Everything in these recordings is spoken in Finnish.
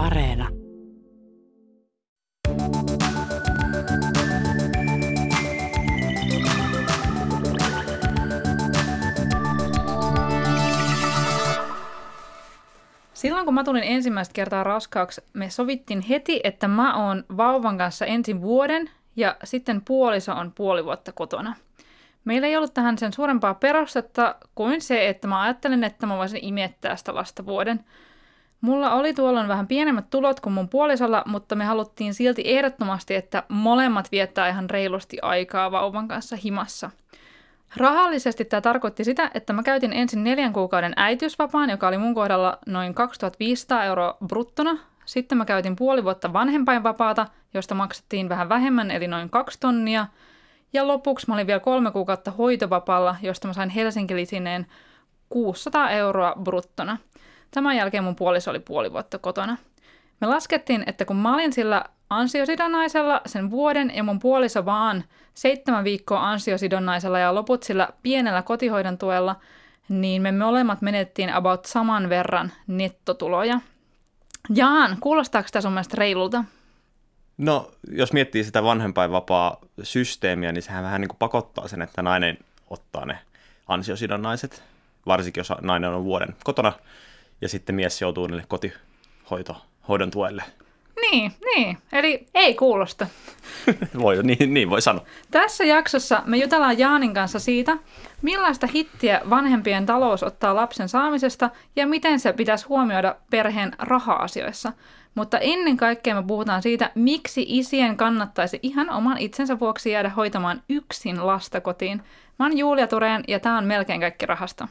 Areena. Silloin kun mä tulin ensimmäistä kertaa raskaaksi, me sovittiin heti, että mä oon vauvan kanssa ensin vuoden ja sitten puoliso on puoli vuotta kotona. Meillä ei ollut tähän sen suurempaa perustetta kuin se, että mä ajattelin, että mä voisin imettää sitä lasta vuoden. Mulla oli tuolloin vähän pienemmät tulot kuin mun puolisolla, mutta me haluttiin silti ehdottomasti, että molemmat viettää ihan reilusti aikaa vauvan kanssa himassa. Rahallisesti tämä tarkoitti sitä, että mä käytin ensin neljän kuukauden äitiysvapaan, joka oli mun kohdalla noin 2500 euroa bruttona. Sitten mä käytin puoli vuotta vanhempainvapaata, josta maksettiin vähän vähemmän, eli noin kaksi tonnia. Ja lopuksi mä olin vielä kolme kuukautta hoitovapaalla, josta mä sain Helsinki-lisineen 600 euroa bruttona. Tämän jälkeen mun puoliso oli puoli vuotta kotona. Me laskettiin, että kun mä olin sillä ansiosidonnaisella sen vuoden ja mun puoliso vaan seitsemän viikkoa ansiosidonnaisella ja loput sillä pienellä kotihoidon tuella, niin me molemmat menettiin about saman verran nettotuloja. Jaan, kuulostaako tämä sun mielestä reilulta? No, jos miettii sitä vanhempainvapaa systeemiä, niin sehän vähän niin kuin pakottaa sen, että nainen ottaa ne ansiosidonnaiset, varsinkin jos nainen on vuoden kotona, ja sitten mies joutuu niille kotihoidon tuelle. Niin, niin. Eli ei kuulosta. voi, niin, niin voi sanoa. Tässä jaksossa me jutellaan Jaanin kanssa siitä, millaista hittiä vanhempien talous ottaa lapsen saamisesta ja miten se pitäisi huomioida perheen raha-asioissa. Mutta ennen kaikkea me puhutaan siitä, miksi isien kannattaisi ihan oman itsensä vuoksi jäädä hoitamaan yksin lasta kotiin. Mä oon Julia Tureen ja tää on Melkein kaikki rahasta.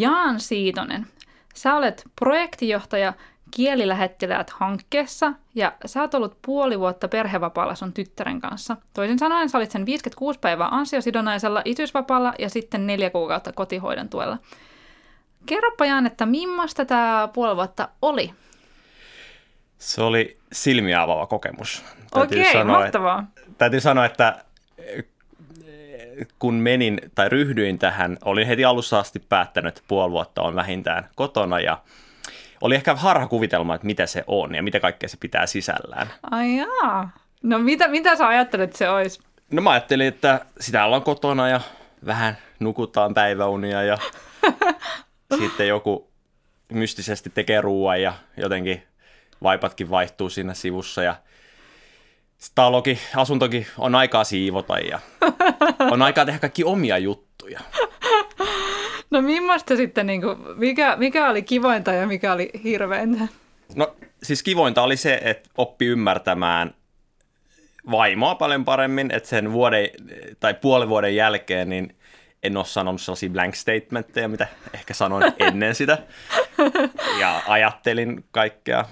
Jaan Siitonen, sä olet projektijohtaja Kielilähettiläät hankkeessa ja sä oot ollut puoli vuotta perhevapaalla sun tyttären kanssa. Toisin sanoen sä olit sen 56 päivää ansiosidonnaisella isyysvapaalla ja sitten neljä kuukautta kotihoidon tuella. Kerropa Jaan, että millaista tämä puoli vuotta oli? Se oli silmiä avaava kokemus. Täytyy Okei, sanoa, mahtavaa. Että, täytyy sanoa, että kun menin tai ryhdyin tähän, olin heti alussa asti päättänyt, että puoli vuotta on vähintään kotona ja oli ehkä harha kuvitelma, että mitä se on ja mitä kaikkea se pitää sisällään. Ai jaa. No mitä, mitä sä ajattelet, että se olisi? No mä ajattelin, että sitä ollaan kotona ja vähän nukutaan päiväunia ja sitten joku mystisesti tekee ruoan ja jotenkin vaipatkin vaihtuu siinä sivussa ja talokin, asuntokin on aikaa siivota ja on aikaa tehdä kaikki omia juttuja. No millaista sitten, niin kuin, mikä, mikä oli kivointa ja mikä oli hirveintä? No siis kivointa oli se, että oppi ymmärtämään vaimoa paljon paremmin, että sen vuoden tai puolen vuoden jälkeen niin en ole sanonut sellaisia blank statementteja, mitä ehkä sanoin ennen sitä. Ja ajattelin kaikkea,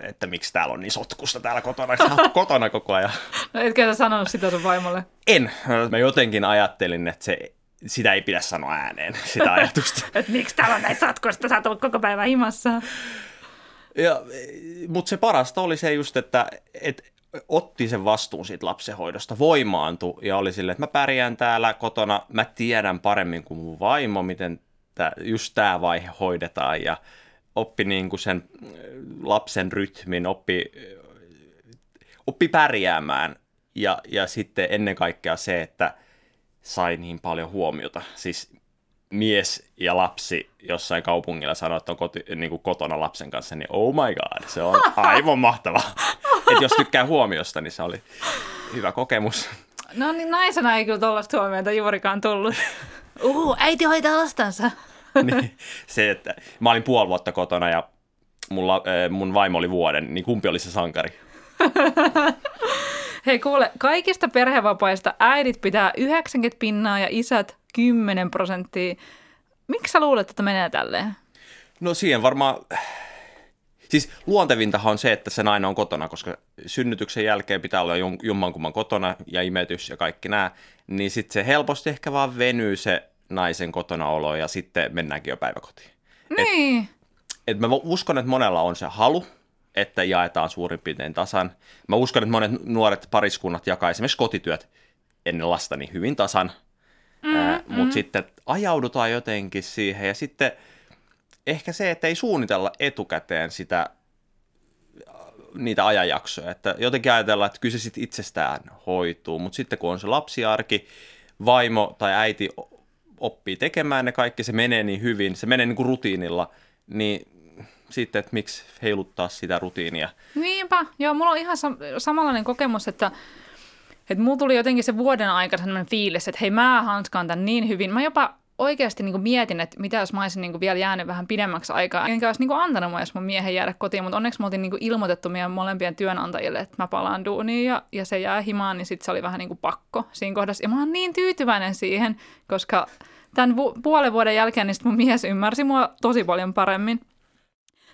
että miksi täällä on niin sotkusta täällä kotona, kotona koko ajan. No etkä sä sanonut sitä sun vaimolle? En. Mä jotenkin ajattelin, että se, sitä ei pidä sanoa ääneen, sitä ajatusta. että miksi täällä on näin sotkusta, sä oot ollut koko päivän himassa. Ja, mutta se parasta oli se just, että, että otti sen vastuun siitä lapsenhoidosta, voimaantui ja oli silleen, että mä pärjään täällä kotona, mä tiedän paremmin kuin mun vaimo, miten tää, just tämä vaihe hoidetaan ja oppi niin kuin sen äh, lapsen rytmin, oppi, oppi pärjäämään ja, ja sitten ennen kaikkea se, että sai niin paljon huomiota. Siis mies ja lapsi jossain kaupungilla sanoo, että on koti, niin kuin kotona lapsen kanssa, niin oh my god, se on aivan mahtavaa. Että jos tykkää huomiosta, niin se oli hyvä kokemus. No niin, naisena ei kyllä tuollaista huomiota juurikaan tullut. Uhu, äiti hoitaa lastansa. niin, se, että mä olin puoli vuotta kotona ja mulla, mun vaimo oli vuoden, niin kumpi oli se sankari? Hei kuule, kaikista perhevapaista äidit pitää 90 pinnaa ja isät 10 prosenttia. Miksi sä luulet, että menee tälleen? No siihen varmaan, siis luontevintahan on se, että se nainen on kotona, koska synnytyksen jälkeen pitää olla jommankumman kotona ja imetys ja kaikki nämä, niin sitten se helposti ehkä vaan venyy se naisen kotona olo ja sitten mennäänkin jo päiväkotiin. Niin. Et, et mä uskon, että monella on se halu, että jaetaan suurin piirtein tasan. Mä uskon, että monet nuoret pariskunnat jakaa esimerkiksi kotityöt ennen lastani hyvin tasan, mm, mutta mm. sitten ajaudutaan jotenkin siihen ja sitten ehkä se, että ei suunnitella etukäteen sitä niitä ajanjaksoja, että jotenkin ajatellaan, että kyllä se sitten itsestään hoituu, mutta sitten kun on se lapsiarki, vaimo tai äiti oppii tekemään ne kaikki, se menee niin hyvin, se menee niin kuin rutiinilla, niin sitten, että miksi heiluttaa sitä rutiinia. Niinpä, joo, mulla on ihan sam- samanlainen kokemus, että että mulla tuli jotenkin se vuoden aikana sellainen fiilis, että hei mä hanskaan tämän niin hyvin. Mä jopa oikeasti niin mietin, että mitä jos mä olisin niin vielä jäänyt vähän pidemmäksi aikaa. Enkä olisi niin antanut mua, jos mun miehen jäädä kotiin, mutta onneksi me oltiin niin ilmoitettu meidän molempien työnantajille, että mä palaan duuniin ja, ja se jää himaan, niin sitten se oli vähän niin kuin pakko siinä kohdassa. Ja mä oon niin tyytyväinen siihen, koska tämän vu- puolen vuoden jälkeen niin mun mies ymmärsi mua tosi paljon paremmin.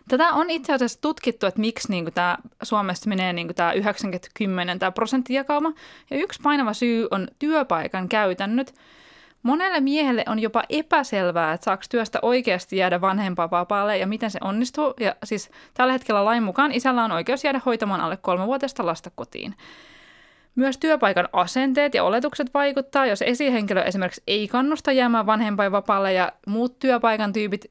Tätä on itse asiassa tutkittu, että miksi niin tämä Suomessa menee niin tämä 90-10 tämä prosenttijakauma. Ja yksi painava syy on työpaikan käytännöt. Monelle miehelle on jopa epäselvää, että saako työstä oikeasti jäädä vanhempainvapaalle ja miten se onnistuu. Ja siis tällä hetkellä lain mukaan isällä on oikeus jäädä hoitamaan alle kolmevuotista lasta kotiin. Myös työpaikan asenteet ja oletukset vaikuttaa, jos esihenkilö esimerkiksi ei kannusta jäämään vanhempainvapaalle ja muut työpaikan tyypit,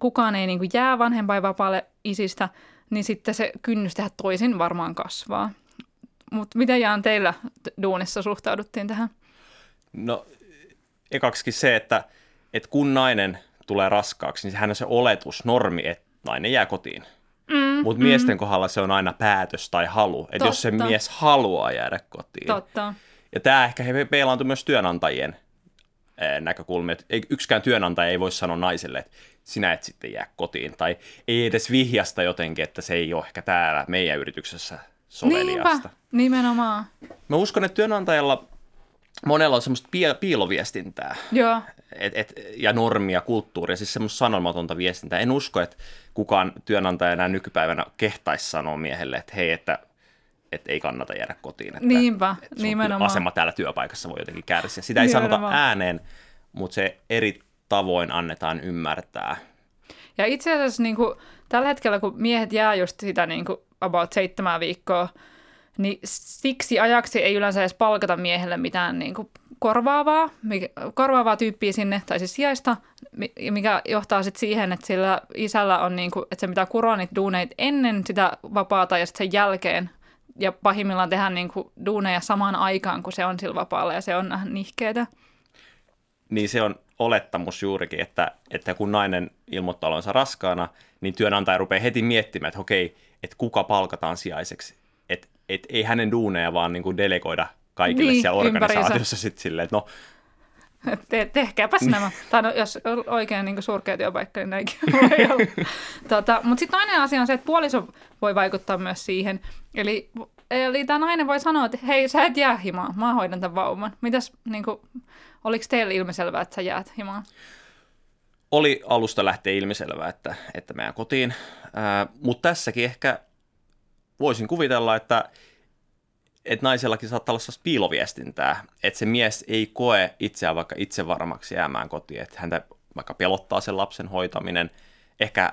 kukaan ei niin kuin jää vanhempainvapaalle isistä, niin sitten se kynnys tehdä toisin varmaan kasvaa. Mutta miten Jaan teillä duunissa suhtauduttiin tähän? No ekaksikin se, että, että kun nainen tulee raskaaksi, niin sehän on se oletus, normi, että nainen jää kotiin. Mm, Mutta mm. miesten kohdalla se on aina päätös tai halu. Että jos se mies haluaa jäädä kotiin. Totta. Ja tämä ehkä he peilaantui myös työnantajien näkökulmia. Yksikään työnantaja ei voi sanoa naiselle, että sinä et sitten jää kotiin. Tai ei edes vihjasta jotenkin, että se ei ole ehkä täällä meidän yrityksessä soveliasta. Niinpä, nimenomaan. Mä uskon, että työnantajalla monella on semmoista piiloviestintää. Joo. Et, et, ja normia, kulttuuria, siis semmoista sanomatonta viestintää. En usko, että kukaan työnantaja enää nykypäivänä kehtaisi sanoa miehelle, että hei, että et ei kannata jäädä kotiin. Että, Niinpä, että nimenomaan. asema täällä työpaikassa voi jotenkin kärsiä. Sitä ei nimenomaan. sanota ääneen, mutta se eri tavoin annetaan ymmärtää. Ja itse asiassa niin kuin, tällä hetkellä, kun miehet jää just sitä niin kuin about seitsemän viikkoa niin siksi ajaksi ei yleensä edes palkata miehelle mitään niin kuin korvaavaa, korvaavaa tyyppiä sinne, tai siis sijaista, mikä johtaa sitten siihen, että sillä isällä on, niin kuin, että se mitä kuroa niitä duuneit ennen sitä vapaata ja sitten sen jälkeen, ja pahimmillaan tehdään niin kuin duuneja samaan aikaan, kun se on sillä vapaalla, ja se on nihkeetä. Niin se on olettamus juurikin, että, että kun nainen ilmoittaa olonsa raskaana, niin työnantaja rupeaa heti miettimään, että okei, että kuka palkataan sijaiseksi et ei hänen duuneja vaan niin kuin delegoida kaikille niin, siellä organisaatiossa sitten silleen, että no te, tehkääpäs nämä. tai no, jos oikein niin surkea työpaikka, niin näinkin voi olla. tota, Mutta sitten toinen asia on se, että puoliso voi vaikuttaa myös siihen. Eli, eli tämä nainen voi sanoa, että hei, sä et jää himaan, mä hoidan tämän vauvan. Mitäs, niin kuin, oliko teille ilmiselvää, että sä jäät himaan? Oli alusta lähtee ilmiselvää, että, että mä kotiin. Mutta tässäkin ehkä voisin kuvitella, että, että naisellakin saattaa olla piiloviestintää, että se mies ei koe itseään vaikka itse varmaksi jäämään kotiin, että häntä vaikka pelottaa sen lapsen hoitaminen. Ehkä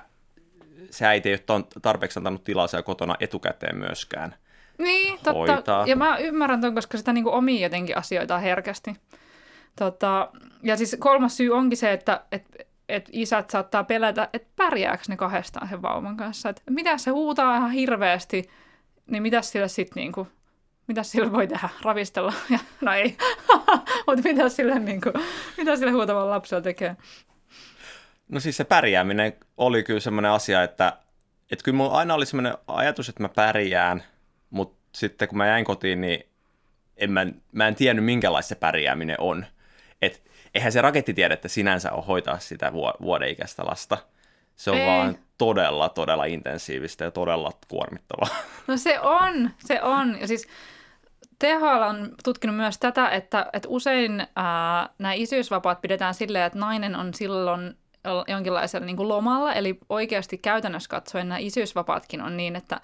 se äiti ei ole tarpeeksi antanut tilaa siellä kotona etukäteen myöskään Niin, totta. Hoitaa. Ja mä ymmärrän ton, koska sitä niin omii jotenkin asioita herkästi. Tota, ja siis kolmas syy onkin se, että, että että isät saattaa pelätä, että pärjääkö ne kahdestaan sen vauvan kanssa. Että mitä se huutaa ihan hirveästi, niin mitä sillä sitten niinku, mitä sillä voi tehdä? Ravistella? Ja, no ei, mutta mitä sille, niinku, mitä sille huutavan lapsella tekee? No siis se pärjääminen oli kyllä semmoinen asia, että, että kyllä mulla aina oli semmoinen ajatus, että mä pärjään, mutta sitten kun mä jäin kotiin, niin en mä, mä en tiennyt minkälaista se pärjääminen on. Että eihän se rakettitiedettä sinänsä ole hoitaa sitä vuoden ikäistä lasta. Se on Ei. vaan todella, todella intensiivistä ja todella kuormittavaa. No se on, se on. Ja siis THL on tutkinut myös tätä, että, että usein ää, nämä isyysvapaat pidetään silleen, että nainen on silloin jonkinlaisella niin kuin lomalla, eli oikeasti käytännössä katsoen nämä isyysvapaatkin on niin, että,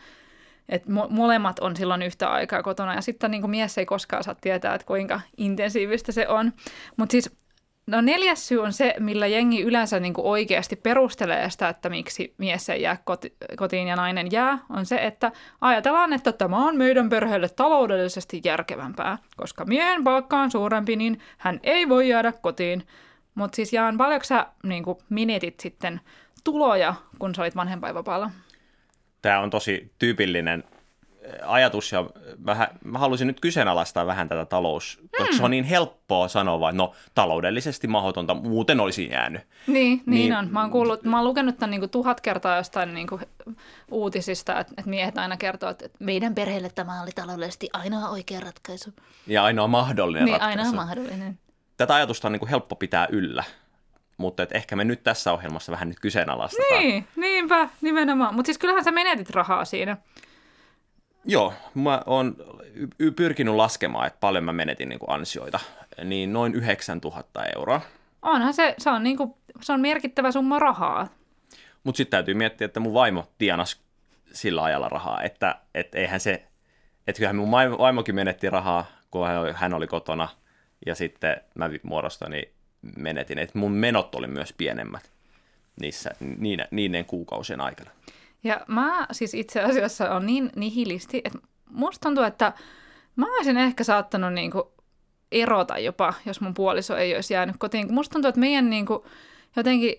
että mo- molemmat on silloin yhtä aikaa kotona, ja sitten niin kuin mies ei koskaan saa tietää, että kuinka intensiivistä se on. Mutta siis No neljäs syy on se, millä jengi yleensä niin kuin oikeasti perustelee sitä, että miksi mies ei jää koti- kotiin ja nainen jää, on se, että ajatellaan, että tämä on meidän perheelle taloudellisesti järkevämpää, koska miehen palkka on suurempi, niin hän ei voi jäädä kotiin. Mutta siis Jaan, paljonko sä niin kuin minetit sitten tuloja, kun sä olit vanhempainvapaalla? Tämä on tosi tyypillinen ajatus ja vähän, mä haluaisin nyt kyseenalaistaa vähän tätä talous, koska mm. se on niin helppoa sanoa vaan, no taloudellisesti mahdotonta, muuten olisi jäänyt. Niin, niin, niin on. Mä oon, kuullut, mä oon lukenut tämän niin kuin tuhat kertaa jostain niin kuin uutisista, että, että miehet aina kertoo, että meidän perheelle tämä oli taloudellisesti ainoa oikea ratkaisu. Ja ainoa mahdollinen niin, ratkaisu. ainoa mahdollinen. Tätä ajatusta on niin kuin helppo pitää yllä, mutta et ehkä me nyt tässä ohjelmassa vähän nyt kyseenalaistetaan. Niin, niinpä, nimenomaan. Mutta siis kyllähän sä menetit rahaa siinä. Joo, mä oon pyrkinyt laskemaan, että paljon mä menetin niin kuin ansioita, niin noin 9000 euroa. Onhan se, se on, niin kuin, se on merkittävä summa rahaa. Mutta sitten täytyy miettiä, että mun vaimo tienas sillä ajalla rahaa, että et eihän se, että kyllähän mun vaimokin menetti rahaa, kun hän oli, hän oli kotona, ja sitten mä muodostani menetin, että mun menot oli myös pienemmät niissä, niiden, niiden kuukausien aikana. Ja mä siis itse asiassa on niin nihilisti, että musta tuntuu, että mä olisin ehkä saattanut niinku erota jopa, jos mun puoliso ei olisi jäänyt kotiin. Musta tuntuu, että meidän niinku jotenkin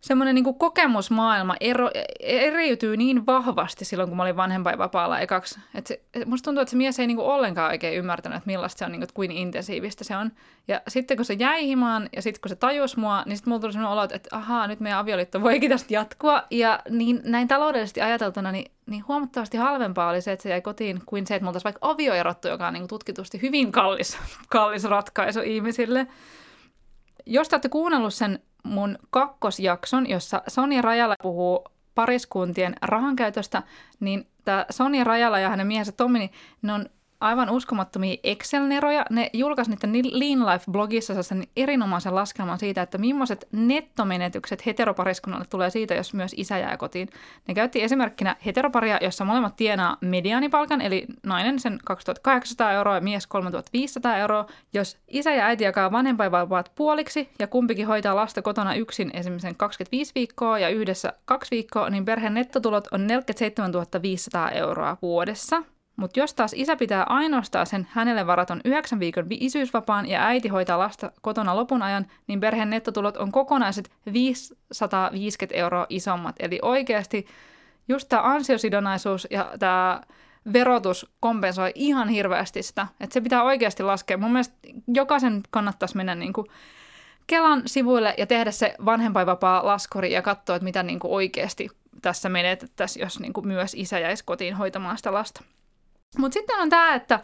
semmoinen niin kokemusmaailma ero, eriytyy niin vahvasti silloin, kun mä olin vanhempainvapaalla ekaksi. Et se, musta tuntuu, että se mies ei niin kuin ollenkaan oikein ymmärtänyt, että millaista se on, niin kuin, kuin intensiivistä se on. Ja sitten kun se jäi himaan ja sitten kun se tajusi mua, niin sitten mulla tuli sellainen olo, että ahaa, nyt meidän avioliitto voikin tästä jatkua. Ja niin, näin taloudellisesti ajateltuna, niin, niin huomattavasti halvempaa oli se, että se jäi kotiin, kuin se, että me oltaisiin vaikka avioerottu, joka on niin kuin tutkitusti hyvin kallis, kallis ratkaisu ihmisille. Jos te olette kuunnellut sen mun kakkosjakson, jossa Sonja Rajala puhuu pariskuntien rahankäytöstä, niin tämä Sonja Rajala ja hänen miehensä Tommi, niin ne on aivan uskomattomia Excel-neroja. Ne julkaisi niiden Lean Life-blogissa sen erinomaisen laskelman siitä, että millaiset nettomenetykset heteropariskunnalle tulee siitä, jos myös isä jää kotiin. Ne käytti esimerkkinä heteroparia, jossa molemmat tienaa mediaanipalkan, eli nainen sen 2800 euroa ja mies 3500 euroa. Jos isä ja äiti jakaa vanhempainvapaat puoliksi ja kumpikin hoitaa lasta kotona yksin esimerkiksi 25 viikkoa ja yhdessä kaksi viikkoa, niin perheen nettotulot on 47 500 euroa vuodessa – mutta jos taas isä pitää ainoastaan sen hänelle varaton 9 viikon isyysvapaan ja äiti hoitaa lasta kotona lopun ajan, niin perheen nettotulot on kokonaiset 550 euroa isommat. Eli oikeasti just tämä ansiosidonnaisuus ja tämä verotus kompensoi ihan hirveästi sitä. Että se pitää oikeasti laskea. Mun mielestä jokaisen kannattaisi mennä niin kuin Kelan sivuille ja tehdä se vanhempainvapaa laskuri ja katsoa, että mitä niin kuin oikeasti tässä menetettäisiin, jos niin kuin myös isä jäisi kotiin hoitamaan sitä lasta. Mutta sitten on tämä, että,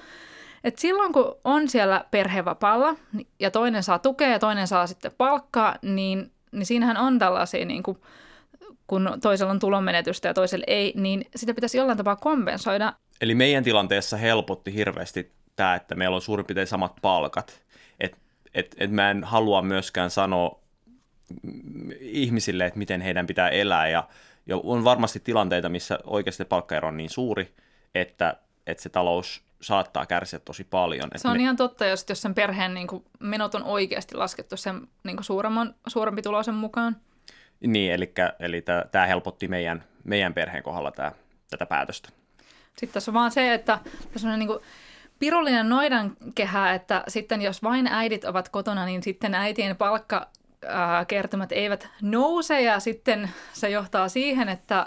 että silloin kun on siellä perhevapaalla ja toinen saa tukea ja toinen saa sitten palkkaa, niin, niin siinähän on tällaisia niin kuin, kun toisella on tulonmenetystä ja toisella ei, niin sitä pitäisi jollain tapaa kompensoida. Eli meidän tilanteessa helpotti hirveästi tämä, että meillä on suurin piirtein samat palkat. Että et, et mä en halua myöskään sanoa ihmisille, että miten heidän pitää elää. Ja, ja on varmasti tilanteita, missä oikeasti palkkaero on niin suuri, että että se talous saattaa kärsiä tosi paljon. Se on me... ihan totta, jos, jos sen perheen niin kuin, menot on oikeasti laskettu sen niin kuin suuremman, suurempi tulosen mukaan. Niin, eli, eli tämä helpotti meidän, meidän perheen kohdalla tää, tätä päätöstä. Sitten tässä on vaan se, että tässä on niin kuin, pirullinen noidan kehä, että sitten jos vain äidit ovat kotona, niin sitten äitien palkka kertymät eivät nouse ja sitten se johtaa siihen, että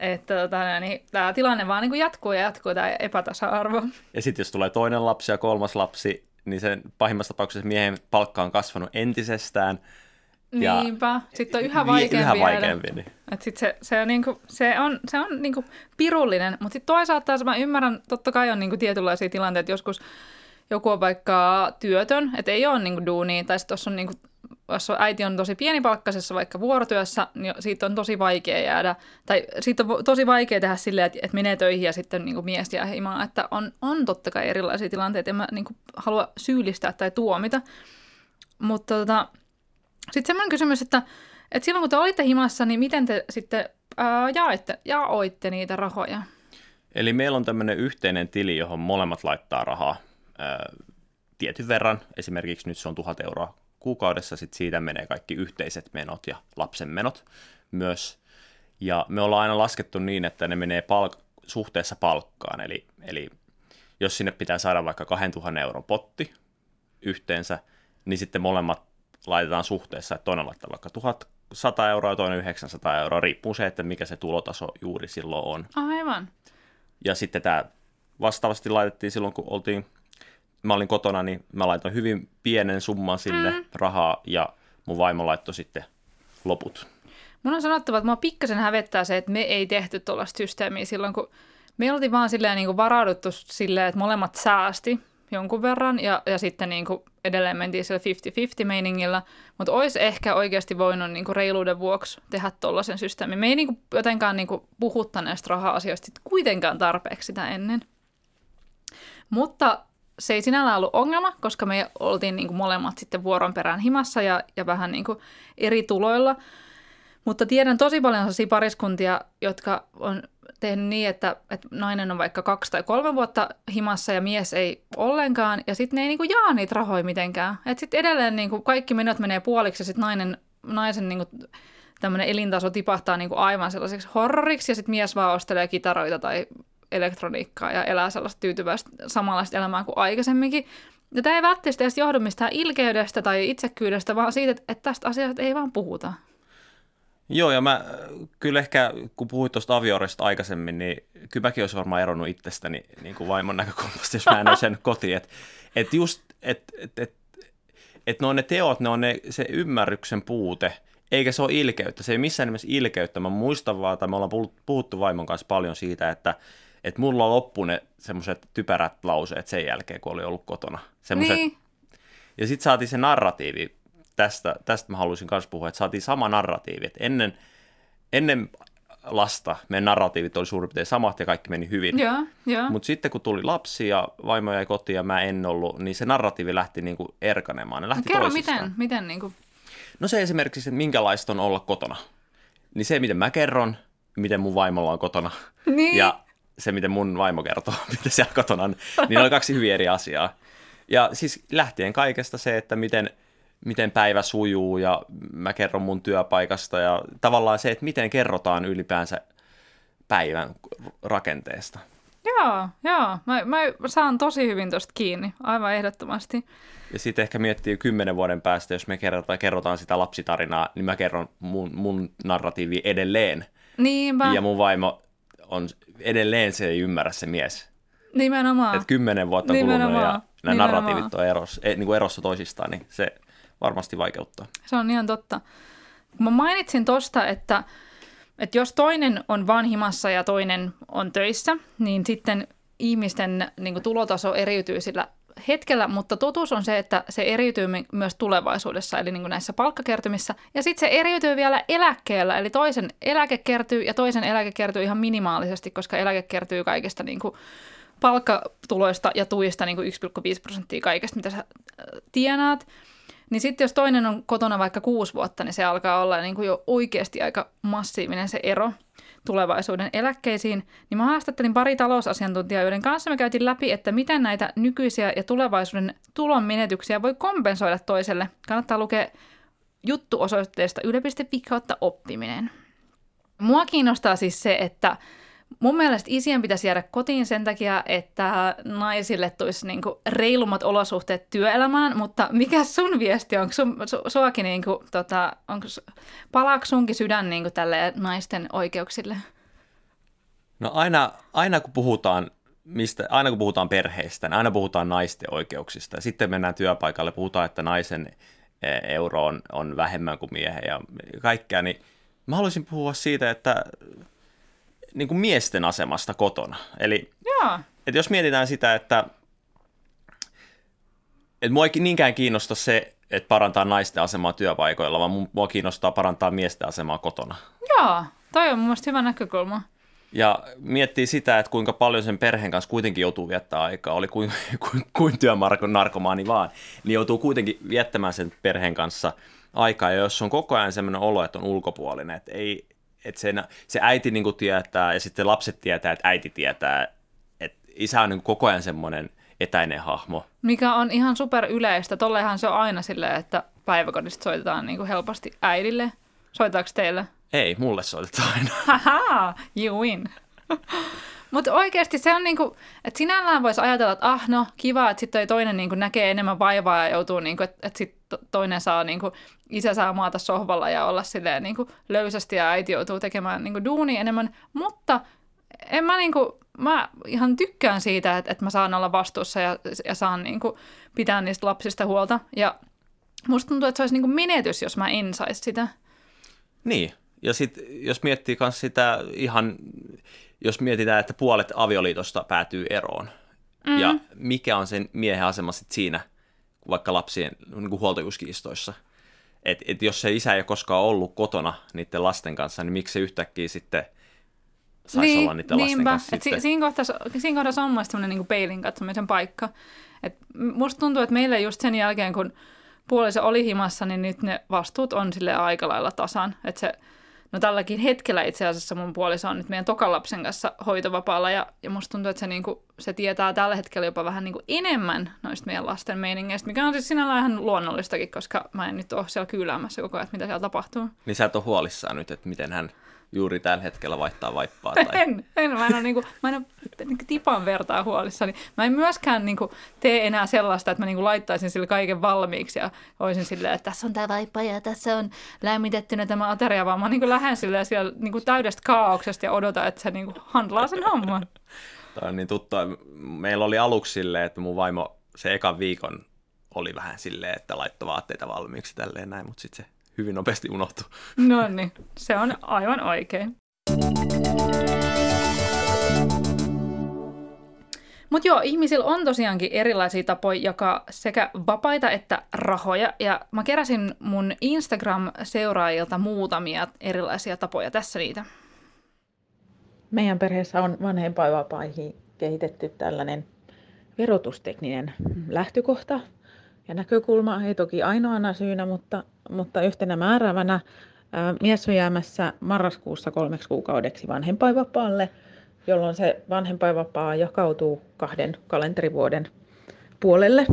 että tota, niin, tämä tilanne vaan niin kuin jatkuu ja jatkuu, tämä epätasa-arvo. Ja sitten jos tulee toinen lapsi ja kolmas lapsi, niin sen pahimmassa tapauksessa miehen palkka on kasvanut entisestään. Ja Niinpä. Sitten on yhä vaikeampi. Yhä vaikeampi niin. Et sit se, se, on niinku, se on, se on niinku pirullinen, mutta sitten toisaalta taas mä ymmärrän, totta kai on niinku tietynlaisia tilanteita, joskus joku on vaikka työtön, että ei ole niinku duunia, tai sitten tuossa on niinku jos äiti on tosi pienipalkkaisessa vaikka vuorotyössä, niin siitä on tosi vaikea jäädä, tai siitä on tosi vaikea tehdä silleen, että, että menee töihin ja sitten niin kuin mies jää himaan, että on, on totta kai erilaisia tilanteita, en mä niin kuin, halua syyllistää tai tuomita. Mutta tota, sitten semmoinen kysymys, että, että silloin kun te olitte himassa, niin miten te sitten ää, jaoitte, jaoitte niitä rahoja? Eli meillä on tämmöinen yhteinen tili, johon molemmat laittaa rahaa ää, tietyn verran, esimerkiksi nyt se on tuhat euroa kuukaudessa, sitten siitä menee kaikki yhteiset menot ja lapsen menot myös. Ja me ollaan aina laskettu niin, että ne menee palk- suhteessa palkkaan, eli, eli jos sinne pitää saada vaikka 2000 euron potti yhteensä, niin sitten molemmat laitetaan suhteessa, että toinen laittaa vaikka 1100 euroa ja toinen 900 euroa, riippuu se, että mikä se tulotaso juuri silloin on. Aivan. Ja sitten tämä vastaavasti laitettiin silloin, kun oltiin, mä olin kotona, niin mä laitoin hyvin pienen summan sinne mm. rahaa ja mun vaimo laittoi sitten loput. Mun on sanottava, että mua pikkasen hävettää se, että me ei tehty tuollaista systeemiä silloin, kun me oltiin vaan silleen niin kuin varauduttu silleen, että molemmat säästi jonkun verran ja, ja sitten niin kuin edelleen mentiin sillä 50-50 meiningillä, mutta olisi ehkä oikeasti voinut niin kuin reiluuden vuoksi tehdä tuollaisen systeemin. Me ei niin kuin jotenkaan niin kuin puhuttaneesta raha-asioista kuitenkaan tarpeeksi sitä ennen. Mutta se ei sinällään ollut ongelma, koska me oltiin niin kuin molemmat sitten vuoron perään himassa ja, ja vähän niin kuin eri tuloilla. Mutta tiedän tosi paljon sellaisia pariskuntia, jotka on tehnyt niin, että, että nainen on vaikka kaksi tai kolme vuotta himassa ja mies ei ollenkaan, ja sitten ne ei niinku jaa niitä rahoja mitenkään. Että sitten edelleen niinku kaikki menot menee puoliksi, ja sitten nainen, naisen niinku tämmöinen elintaso tipahtaa niinku aivan sellaiseksi horroriksi, ja sitten mies vaan ostelee kitaroita tai elektroniikkaa ja elää sellaista tyytyväistä samanlaista elämää kuin aikaisemminkin. Ja tämä ei välttämättä edes johdu mistään ilkeydestä tai itsekyydestä, vaan siitä, että tästä asiasta ei vaan puhuta. Joo, ja mä kyllä ehkä, kun puhuit tuosta aviorista aikaisemmin, niin kyllä mäkin olisin varmaan eronnut itsestäni niin kuin vaimon näkökulmasta, jos mä en olisi sen kotiin. Että et just, että et, et, et ne on ne teot, ne on ne, se ymmärryksen puute, eikä se ole ilkeyttä. Se ei missään nimessä ilkeyttä. Mä muistan vaan, että me ollaan puhuttu vaimon kanssa paljon siitä, että että mulla loppu ne semmoiset typerät lauseet sen jälkeen, kun oli ollut kotona. Semmoset, niin. Ja sitten saatiin se narratiivi tästä, tästä mä haluaisin myös puhua, että saatiin sama narratiivi, että ennen, ennen lasta meidän narratiivit oli suurin piirtein samat ja kaikki meni hyvin. Mutta sitten kun tuli lapsi ja vaimo jäi kotiin ja mä en ollut, niin se narratiivi lähti niinku erkanemaan. Ne lähti no, kerro, miten? miten niinku? No se esimerkiksi, että minkälaista on olla kotona. Niin se, miten mä kerron, miten mun vaimolla on kotona. Niin. Ja se, miten mun vaimo kertoo, mitä siellä kotona on, niin oli kaksi hyvin eri asiaa. Ja siis lähtien kaikesta se, että miten – miten päivä sujuu ja mä kerron mun työpaikasta ja tavallaan se, että miten kerrotaan ylipäänsä päivän rakenteesta. Joo, joo. Mä, mä saan tosi hyvin tuosta kiinni, aivan ehdottomasti. Ja sitten ehkä miettii kymmenen vuoden päästä, jos me kerrotaan, kerrotaan sitä lapsitarinaa, niin mä kerron mun, mun narratiivi edelleen. Niinpä. Ja mun vaimo on edelleen se ei ymmärrä se mies. Nimenomaan. Että kymmenen vuotta Nimenomaan. kulunut ja nämä Nimenomaan. narratiivit on eros, niin kuin erossa toisistaan, niin se varmasti vaikeuttaa. Se on ihan totta. Mä mainitsin tosta, että, että jos toinen on vanhimassa ja toinen on töissä, niin sitten ihmisten niin kuin, tulotaso eriytyy sillä hetkellä, mutta totuus on se, että se eriytyy myös tulevaisuudessa, eli niin kuin näissä palkkakertymissä. Ja sitten se eriytyy vielä eläkkeellä, eli toisen eläke kertyy ja toisen eläke kertyy ihan minimaalisesti, koska eläke kertyy kaikista niin kuin palkkatuloista ja tuista niin kuin 1,5 prosenttia kaikesta, mitä sä tienaat. Niin sitten jos toinen on kotona vaikka kuusi vuotta, niin se alkaa olla niin kuin jo oikeasti aika massiivinen se ero tulevaisuuden eläkkeisiin, niin mä haastattelin pari talousasiantuntijaa, joiden kanssa me käytiin läpi, että miten näitä nykyisiä ja tulevaisuuden tulon menetyksiä voi kompensoida toiselle. Kannattaa lukea juttu osoitteesta yle.fi kautta oppiminen. Mua kiinnostaa siis se, että Mun mielestä isien pitäisi jäädä kotiin sen takia, että naisille tulisi niinku reilummat olosuhteet työelämään, mutta mikä sun viesti on? Sun, su, suakin niinku, tota, onko, palaako sunkin sydän niinku tälle naisten oikeuksille? No aina, aina kun puhutaan mistä, aina kun puhutaan perheistä, niin aina puhutaan naisten oikeuksista. Sitten mennään työpaikalle, puhutaan, että naisen e, euro on, on vähemmän kuin miehen ja kaikkea, niin mä haluaisin puhua siitä, että niin kuin miesten asemasta kotona. Eli Joo. Että jos mietitään sitä, että, että mua ei niinkään kiinnosta se, että parantaa naisten asemaa työpaikoilla, vaan mua kiinnostaa parantaa miesten asemaa kotona. Joo, toi on mun mielestä hyvä näkökulma. Ja miettii sitä, että kuinka paljon sen perheen kanssa kuitenkin joutuu viettää aikaa, oli kuin, kuin, kuin työmarkonarkomaani vaan, niin joutuu kuitenkin viettämään sen perheen kanssa aikaa, ja jos on koko ajan sellainen olo, että on ulkopuolinen, että ei, että se, se äiti niin kuin tietää ja sitten lapset tietää, että äiti tietää, että isä on niin koko ajan semmoinen etäinen hahmo. Mikä on ihan super yleistä. Tollehan se on aina silleen, että päiväkodista soitetaan niin kuin helposti äidille. Soitaako teille? Ei, mulle soitetaan aina. Haha, you win. Mutta oikeasti se on niinku, että sinällään voisi ajatella, että ah no kiva, että sitten toinen niinku näkee enemmän vaivaa ja joutuu, niinku, että et sitten toinen saa, niinku, isä saa maata sohvalla ja olla silleen niinku löysästi ja äiti joutuu tekemään niinku duuni enemmän. Mutta en mä niinku, mä ihan tykkään siitä, että, että mä saan olla vastuussa ja, ja saan niinku pitää niistä lapsista huolta. Ja musta tuntuu, että se olisi niinku menetys, jos mä en saisi sitä. Niin, ja sitten jos miettii myös sitä ihan, jos mietitään, että puolet avioliitosta päätyy eroon, mm. ja mikä on sen miehen asema sit siinä, vaikka lapsien niin kuin huoltajuuskiistoissa. Että et jos se isä ei ole koskaan ollut kotona niiden lasten kanssa, niin miksi se yhtäkkiä sitten saisi niin, olla niiden lasten niinpä. kanssa Et si- siinä, kohdassa, siinä kohdassa on mielestäni niin peilin katsomisen paikka. Et musta tuntuu, että meillä just sen jälkeen, kun puoliso oli himassa, niin nyt ne vastuut on sille aika lailla tasan. Että se, no tälläkin hetkellä itse asiassa mun puoliso on nyt meidän tokan lapsen kanssa hoitovapaalla ja, ja musta tuntuu, että se, niinku, se tietää tällä hetkellä jopa vähän niinku enemmän noista meidän lasten meiningeistä, mikä on siis sinällään ihan luonnollistakin, koska mä en nyt ole siellä kyyläämässä koko ajan, että mitä siellä tapahtuu. Niin sä et ole huolissaan nyt, että miten hän juuri tällä hetkellä vaihtaa vaippaa? Tai... En, en, mä en ole, niinku, mä en ole niinku tipan vertaa huolissani. Mä en myöskään niinku, tee enää sellaista, että mä niinku, laittaisin sille kaiken valmiiksi ja olisin silleen, että tässä on tämä vaippa ja tässä on lämmitettynä tämä ateria, vaan mä niinku, lähden silleen siellä niinku, täydestä kaauksesta ja odotan, että se niinku, handlaa sen homman. Tämä on niin tuttua. Meillä oli aluksi silleen, että mun vaimo se ekan viikon oli vähän silleen, että laittoi vaatteita valmiiksi tälleen näin, mutta sitten se hyvin nopeasti unohtuu. No niin, se on aivan oikein. Mutta joo, ihmisillä on tosiaankin erilaisia tapoja jakaa sekä vapaita että rahoja. Ja mä keräsin mun Instagram-seuraajilta muutamia erilaisia tapoja. Tässä niitä. Meidän perheessä on vanhempainvapaihin kehitetty tällainen verotustekninen lähtökohta ja näkökulma. Ei toki ainoana syynä, mutta mutta yhtenä määräävänä mies on jäämässä marraskuussa kolmeksi kuukaudeksi vanhempainvapaalle, jolloin se vanhempainvapaa jakautuu kahden kalenterivuoden puolelle.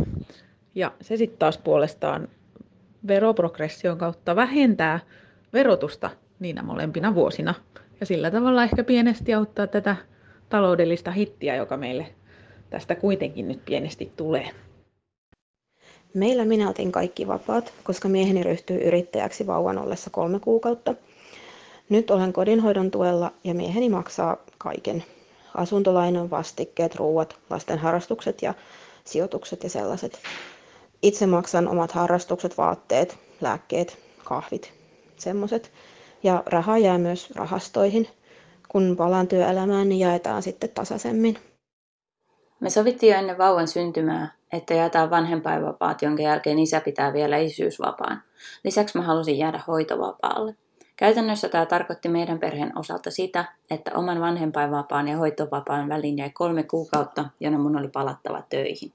Ja se sitten taas puolestaan veroprogression kautta vähentää verotusta niinä molempina vuosina. Ja sillä tavalla ehkä pienesti auttaa tätä taloudellista hittiä, joka meille tästä kuitenkin nyt pienesti tulee. Meillä minä otin kaikki vapaat, koska mieheni ryhtyi yrittäjäksi vauvan ollessa kolme kuukautta. Nyt olen kodinhoidon tuella ja mieheni maksaa kaiken. Asuntolainan vastikkeet, ruuat, lasten harrastukset ja sijoitukset ja sellaiset. Itse maksan omat harrastukset, vaatteet, lääkkeet, kahvit, semmoset. Ja rahaa jää myös rahastoihin. Kun palaan työelämään, niin jaetaan sitten tasaisemmin. Me sovittiin jo ennen vauvan syntymää, että jätään vanhempainvapaat, jonka jälkeen isä pitää vielä isyysvapaan. Lisäksi mä halusin jäädä hoitovapaalle. Käytännössä tämä tarkoitti meidän perheen osalta sitä, että oman vanhempainvapaan ja hoitovapaan väliin jäi kolme kuukautta, jona mun oli palattava töihin.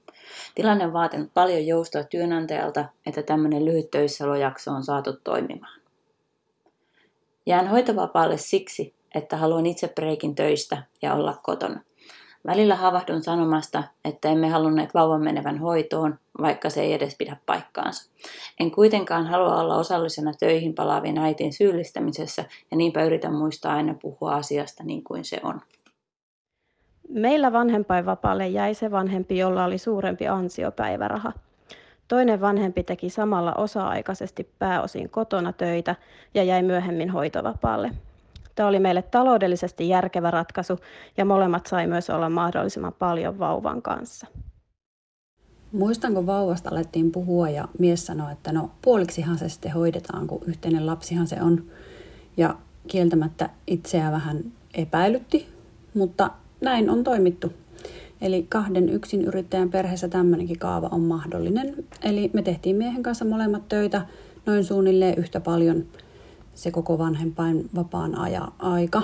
Tilanne on vaatinut paljon joustoa työnantajalta, että tämmöinen lyhyt töissäolojakso on saatu toimimaan. Jään hoitovapaalle siksi, että haluan itse breikin töistä ja olla kotona. Välillä havahdun sanomasta, että emme halunneet vauvan menevän hoitoon, vaikka se ei edes pidä paikkaansa. En kuitenkaan halua olla osallisena töihin palaavien äitien syyllistämisessä ja niinpä yritän muistaa aina puhua asiasta niin kuin se on. Meillä vanhempainvapaalle jäi se vanhempi, jolla oli suurempi ansiopäiväraha. Toinen vanhempi teki samalla osa-aikaisesti pääosin kotona töitä ja jäi myöhemmin hoitovapaalle. Tämä oli meille taloudellisesti järkevä ratkaisu ja molemmat sai myös olla mahdollisimman paljon vauvan kanssa. Muistan, kun vauvasta alettiin puhua ja mies sanoi, että no puoliksihan se sitten hoidetaan, kun yhteinen lapsihan se on. Ja kieltämättä itseä vähän epäilytti, mutta näin on toimittu. Eli kahden yksin yrittäjän perheessä tämmöinenkin kaava on mahdollinen. Eli me tehtiin miehen kanssa molemmat töitä noin suunnilleen yhtä paljon – se koko vanhempain vapaan aja, aika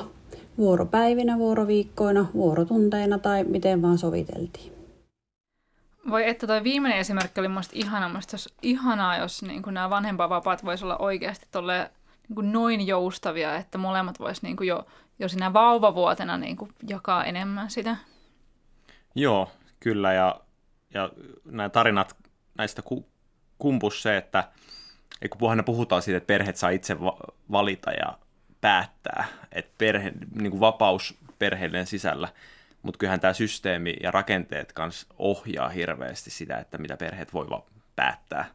vuoropäivinä, vuoroviikkoina, vuorotunteina tai miten vaan soviteltiin. Voi että toi viimeinen esimerkki oli musta ihana. Musta olisi ihanaa, jos niin nämä vanhempainvapaat voisi olla oikeasti tolle, niin noin joustavia, että molemmat vois niin jo, jo siinä vauvavuotena niin jakaa enemmän sitä. Joo, kyllä. Ja, ja nämä tarinat näistä ku, kumpus se, että kun aina puhutaan siitä, että perheet saa itse va- valita ja päättää, että perhe, niin kuin vapaus perheiden sisällä, mutta kyllähän tämä systeemi ja rakenteet kanssa ohjaa hirveästi sitä, että mitä perheet voi päättää.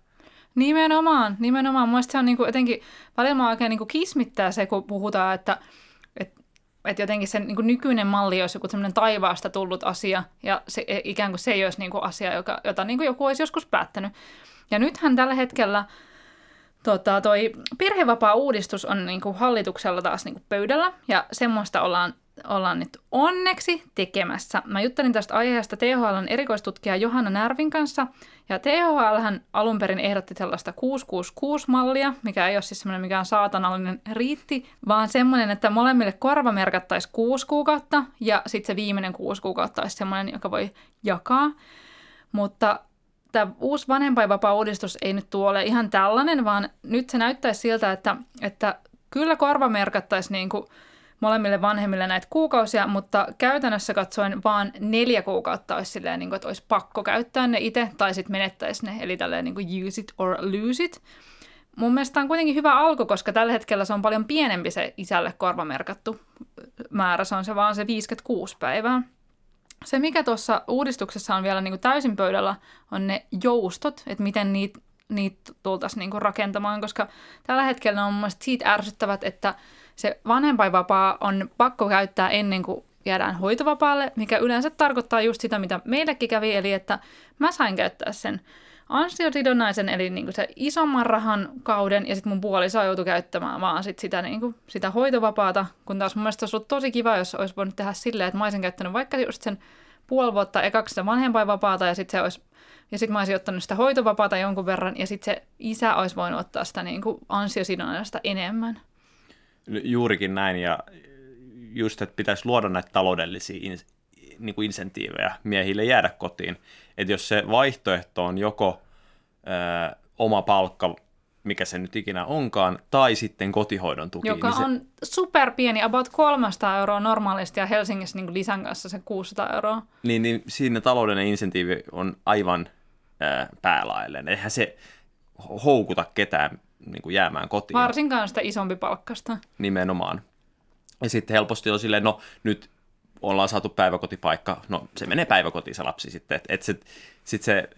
Nimenomaan, nimenomaan. Mielestäni se on niinku jotenkin, välillä mä oikein niinku kismittää se, kun puhutaan, että et, et jotenkin se niinku nykyinen malli olisi joku semmoinen taivaasta tullut asia, ja se, e, ikään kuin se ei olisi niinku asia, joka, jota niinku joku olisi joskus päättänyt. Ja nythän tällä hetkellä tota, toi perhevapaa-uudistus on niinku hallituksella taas niinku pöydällä, ja semmoista ollaan ollaan nyt onneksi tekemässä. Mä juttelin tästä aiheesta THLn erikoistutkija Johanna Närvin kanssa, ja THL hän alun perin ehdotti sellaista 666-mallia, mikä ei ole siis semmoinen mikään saatanallinen riitti, vaan semmoinen, että molemmille korva merkattaisiin kuusi kuukautta, ja sitten se viimeinen kuusi kuukautta olisi semmoinen, joka voi jakaa. Mutta tämä uusi vanhempainvapaa-uudistus ei nyt tuo ole ihan tällainen, vaan nyt se näyttäisi siltä, että, että kyllä korva merkattaisiin niin kuin molemmille vanhemmille näitä kuukausia, mutta käytännössä katsoen vaan neljä kuukautta olisi silleen, niin kuin, että olisi pakko käyttää ne itse tai sitten menettäisi ne, eli tälleen niin kuin use it or lose it. Mun mielestä on kuitenkin hyvä alku, koska tällä hetkellä se on paljon pienempi se isälle korvamerkattu määrä, se on se vaan se 56 päivää. Se, mikä tuossa uudistuksessa on vielä niin kuin täysin pöydällä, on ne joustot, että miten niitä niitä tultaisiin niin kuin rakentamaan, koska tällä hetkellä on mun mielestä siitä ärsyttävät, että se vanhempainvapaa on pakko käyttää ennen kuin jäädään hoitovapaalle, mikä yleensä tarkoittaa just sitä, mitä meillekin kävi, eli että mä sain käyttää sen ansiosidonnaisen, eli niin kuin se isomman rahan kauden, ja sitten mun puoliso joutui käyttämään vaan sit sitä, niin kuin, sitä hoitovapaata, kun taas mun mielestä olisi ollut tosi kiva, jos olisi voinut tehdä silleen, että mä olisin käyttänyt vaikka just sen puoli vuotta ekaksi sitä vanhempainvapaata, ja sitten se olisi ja sitten mä olisin ottanut sitä hoitovapaata jonkun verran, ja sitten se isä olisi voinut ottaa sitä niin kuin ansiosidonnaista enemmän. Juurikin näin, ja just, että pitäisi luoda näitä taloudellisia in, niin kuin insentiivejä miehille jäädä kotiin. Että jos se vaihtoehto on joko ö, oma palkka, mikä se nyt ikinä onkaan, tai sitten kotihoidon tuki. Joka niin se... on super pieni, about 300 euroa normaalisti, ja Helsingissä niin lisän kanssa se 600 euroa. Niin, niin siinä taloudellinen insentiivi on aivan ää, päälailleen. Eihän se houkuta ketään niin kuin jäämään kotiin. Varsinkaan sitä isompi palkkasta. Nimenomaan. Ja sitten helposti on silleen, no nyt ollaan saatu päiväkotipaikka, no se menee päiväkotiin se lapsi sitten, että et sit, sit se,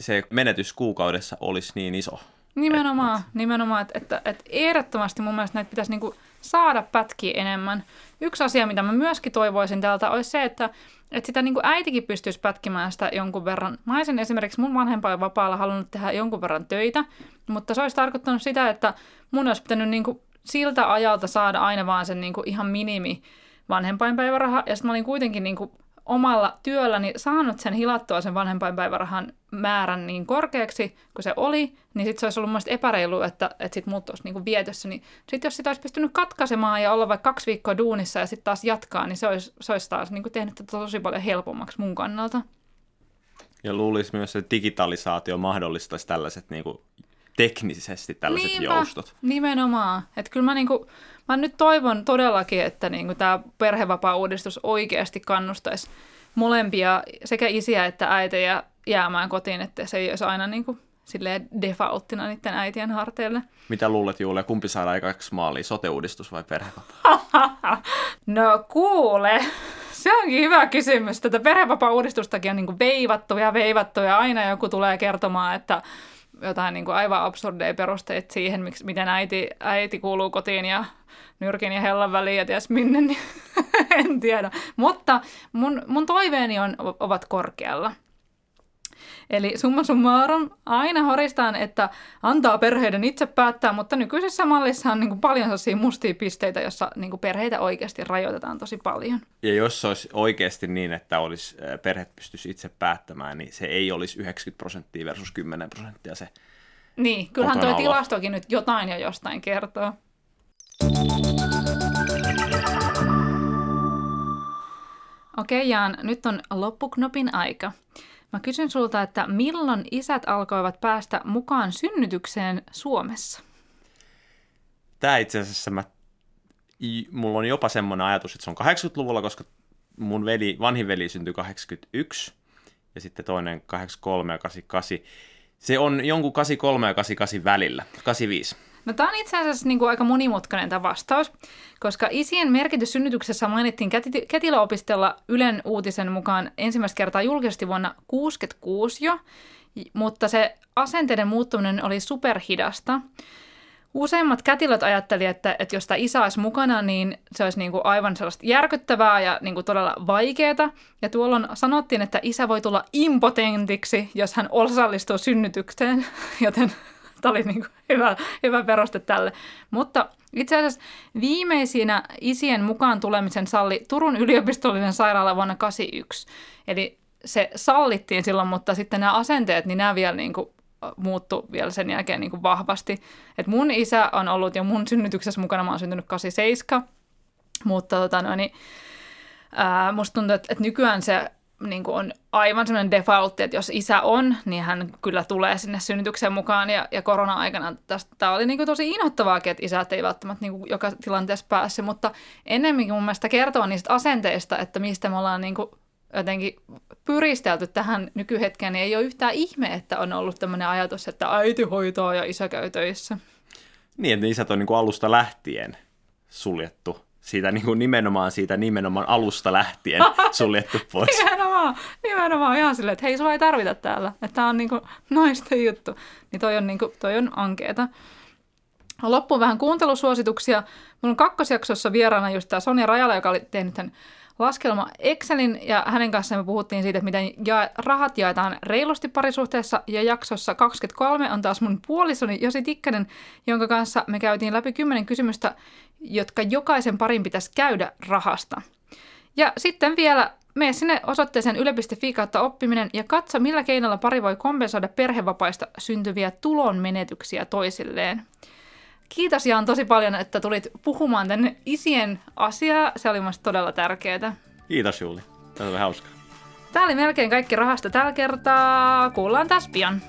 se menetys kuukaudessa olisi niin iso. Nimenomaan, et, nimenomaan että, että, että ehdottomasti mun mielestä näitä pitäisi niinku saada pätkiä enemmän. Yksi asia, mitä mä myöskin toivoisin täältä, olisi se, että, että sitä niin kuin äitikin pystyisi pätkimään sitä jonkun verran. Mä olisin esimerkiksi mun vanhempain vapaalla halunnut tehdä jonkun verran töitä, mutta se olisi tarkoittanut sitä, että mun olisi pitänyt niin kuin siltä ajalta saada aina vaan sen niin kuin ihan minimi vanhempainpäiväraha, ja sitten mä olin kuitenkin niin kuin omalla työlläni saanut sen hilattua sen vanhempainpäivärahan määrän niin korkeaksi kuin se oli, niin sitten se olisi ollut mun epäreilu, että, että sitten muut olisi niin vietössä. Niin sitten jos sitä olisi pystynyt katkaisemaan ja olla vaikka kaksi viikkoa duunissa ja sitten taas jatkaa, niin se olisi, se olisi taas niin tehnyt tätä tosi paljon helpommaksi mun kannalta. Ja luulisi myös, että digitalisaatio mahdollistaisi tällaiset niin kuin teknisesti tällaiset Niinpä, joustot. nimenomaan. Että kyllä mä, niinku, mä nyt toivon todellakin, että niinku tämä perhevapaa-uudistus oikeasti kannustaisi molempia, sekä isiä että äitejä jäämään kotiin, että se ei olisi aina niinku silleen defaulttina niiden äitien harteille. Mitä luulet Julia, kumpi saadaan aikaksi maaliin, sote-uudistus vai perhevapaa? no kuule, se onkin hyvä kysymys. Tätä perhevapaa-uudistustakin on niinku veivattu ja veivattu ja aina joku tulee kertomaan, että jotain niin kuin aivan absurdeja perusteita siihen, miksi, miten äiti, äiti kuuluu kotiin ja nyrkin ja hellan väliin ja ties minne, niin en tiedä. Mutta mun, mun toiveeni on, ovat korkealla. Eli summa summarum, aina horistaan, että antaa perheiden itse päättää, mutta nykyisessä mallissa on niin kuin paljon sellaisia mustia pisteitä, jossa niin kuin perheitä oikeasti rajoitetaan tosi paljon. Ja jos se olisi oikeasti niin, että olisi, perheet pystyisi itse päättämään, niin se ei olisi 90 prosenttia versus 10 prosenttia se Niin, kyllähän tuo tilastokin nyt jotain ja jostain kertoo. Okei Jaan, nyt on loppuknopin aika. Mä kysyn sulta, että milloin isät alkoivat päästä mukaan synnytykseen Suomessa? Tämä itse asiassa mä, mulla on jopa semmoinen ajatus, että se on 80-luvulla, koska mun veli, vanhin veli syntyi 81 ja sitten toinen 83 ja 88. Se on jonkun 83 ja 88 välillä, 85. No tämä on itse asiassa niin kuin aika monimutkainen tämä vastaus, koska isien merkitys synnytyksessä mainittiin kätilöopistolla Ylen uutisen mukaan ensimmäistä kertaa julkisesti vuonna 1966 jo, mutta se asenteiden muuttuminen oli superhidasta. Useimmat kätilöt ajattelivat, että, että jos tämä isä olisi mukana, niin se olisi niin kuin aivan sellaista järkyttävää ja niin kuin todella vaikeaa. Ja tuolloin sanottiin, että isä voi tulla impotentiksi, jos hän osallistuu synnytykseen, joten tämä oli niin kuin hyvä, hyvä peruste tälle. Mutta itse asiassa viimeisinä isien mukaan tulemisen salli Turun yliopistollinen sairaala vuonna 1981. Eli se sallittiin silloin, mutta sitten nämä asenteet, niin nämä vielä niin kuin muuttu vielä sen jälkeen niin kuin vahvasti. Et mun isä on ollut jo mun synnytyksessä mukana, mä oon syntynyt 87, mutta tota, no, niin, ää, musta tuntuu, että, että nykyään se niin kuin on aivan semmoinen defaultti, että jos isä on, niin hän kyllä tulee sinne synnytykseen mukaan. Ja, ja korona-aikana tämä oli niin kuin tosi inhottavaakin, että isät ei välttämättä niin kuin joka tilanteessa päässyt, mutta ennemminkin mun mielestä kertoo niistä asenteista, että mistä me ollaan niin kuin jotenkin pyristelty tähän nykyhetkeen, niin ei ole yhtään ihme, että on ollut tämmöinen ajatus, että äiti hoitaa ja isä käy töissä. Niin, että isät on niin kuin alusta lähtien suljettu siitä niin kuin nimenomaan siitä nimenomaan alusta lähtien suljettu pois. nimenomaan, nimenomaan ihan silleen, että hei, sua ei tarvita täällä, että tämä on niin kuin naisten juttu. Niin toi on, niin kuin, toi on ankeeta. Loppuun vähän kuuntelusuosituksia. Mulla on kakkosjaksossa vieraana just tämä Sonja Rajala, joka oli tehnyt tämän laskelma Excelin ja hänen kanssaan me puhuttiin siitä, että miten ja- rahat jaetaan reilusti parisuhteessa ja jaksossa 23 on taas mun puolisoni Josi Tikkanen, jonka kanssa me käytiin läpi kymmenen kysymystä, jotka jokaisen parin pitäisi käydä rahasta. Ja sitten vielä mene sinne osoitteeseen yle.fi kautta oppiminen ja katso, millä keinoilla pari voi kompensoida perhevapaista syntyviä tulonmenetyksiä toisilleen. Kiitos Jaan tosi paljon, että tulit puhumaan tänne isien asiaa. Se oli mielestäni todella tärkeää. Kiitos Juuli. Tämä oli hauskaa. Tämä oli melkein kaikki rahasta tällä kertaa. Kuullaan taas pian.